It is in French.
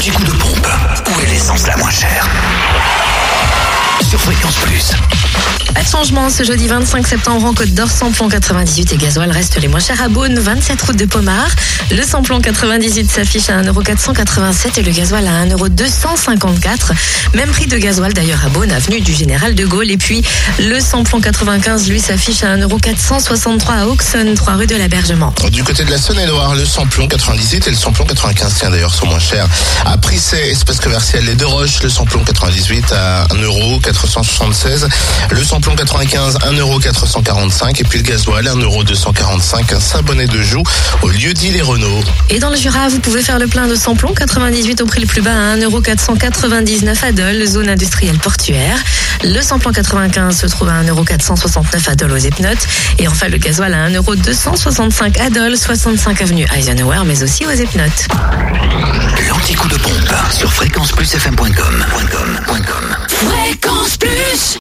L'anti-coup de pompe. Où est l'essence la moins chère? Sur Fréquence Plus. Pas de changement ce jeudi 25 septembre en Côte d'Or, samplon 98 et gasoil restent les moins chers à Beaune, 27 route de Pomard. Le samplon 98 s'affiche à 1,487€ et le gasoil à 1,254€. Même prix de gasoil d'ailleurs à Beaune, avenue du Général de Gaulle. Et puis le samplon 95 lui s'affiche à 1,463€ à Auxonne, 3 rue de l'Abergement. Du côté de la Saône-et-Loire, le samplon 98 et le samplon 95, tiens d'ailleurs, sont moins chers. À Prissé, espace commercial Les Deux Roches, le samplon 98 à 1,476€. Le samplon 95, 1,445€ et puis le gasoil, 1,245€ à Saint-Bonnet de Joux, au lieu dit les Renault. Et dans le Jura, vous pouvez faire le plein de samplon 98 au prix le plus bas à 1,499€ à Dole, zone industrielle portuaire. Le samplon 95 se trouve à 1,469€ à Dole aux Epnotes. Et enfin le gasoil à 1,265€ à Dole, 65 avenue Eisenhower, mais aussi aux Epnotes. L'anti-coup de pompe sur fréquenceplusfm.com.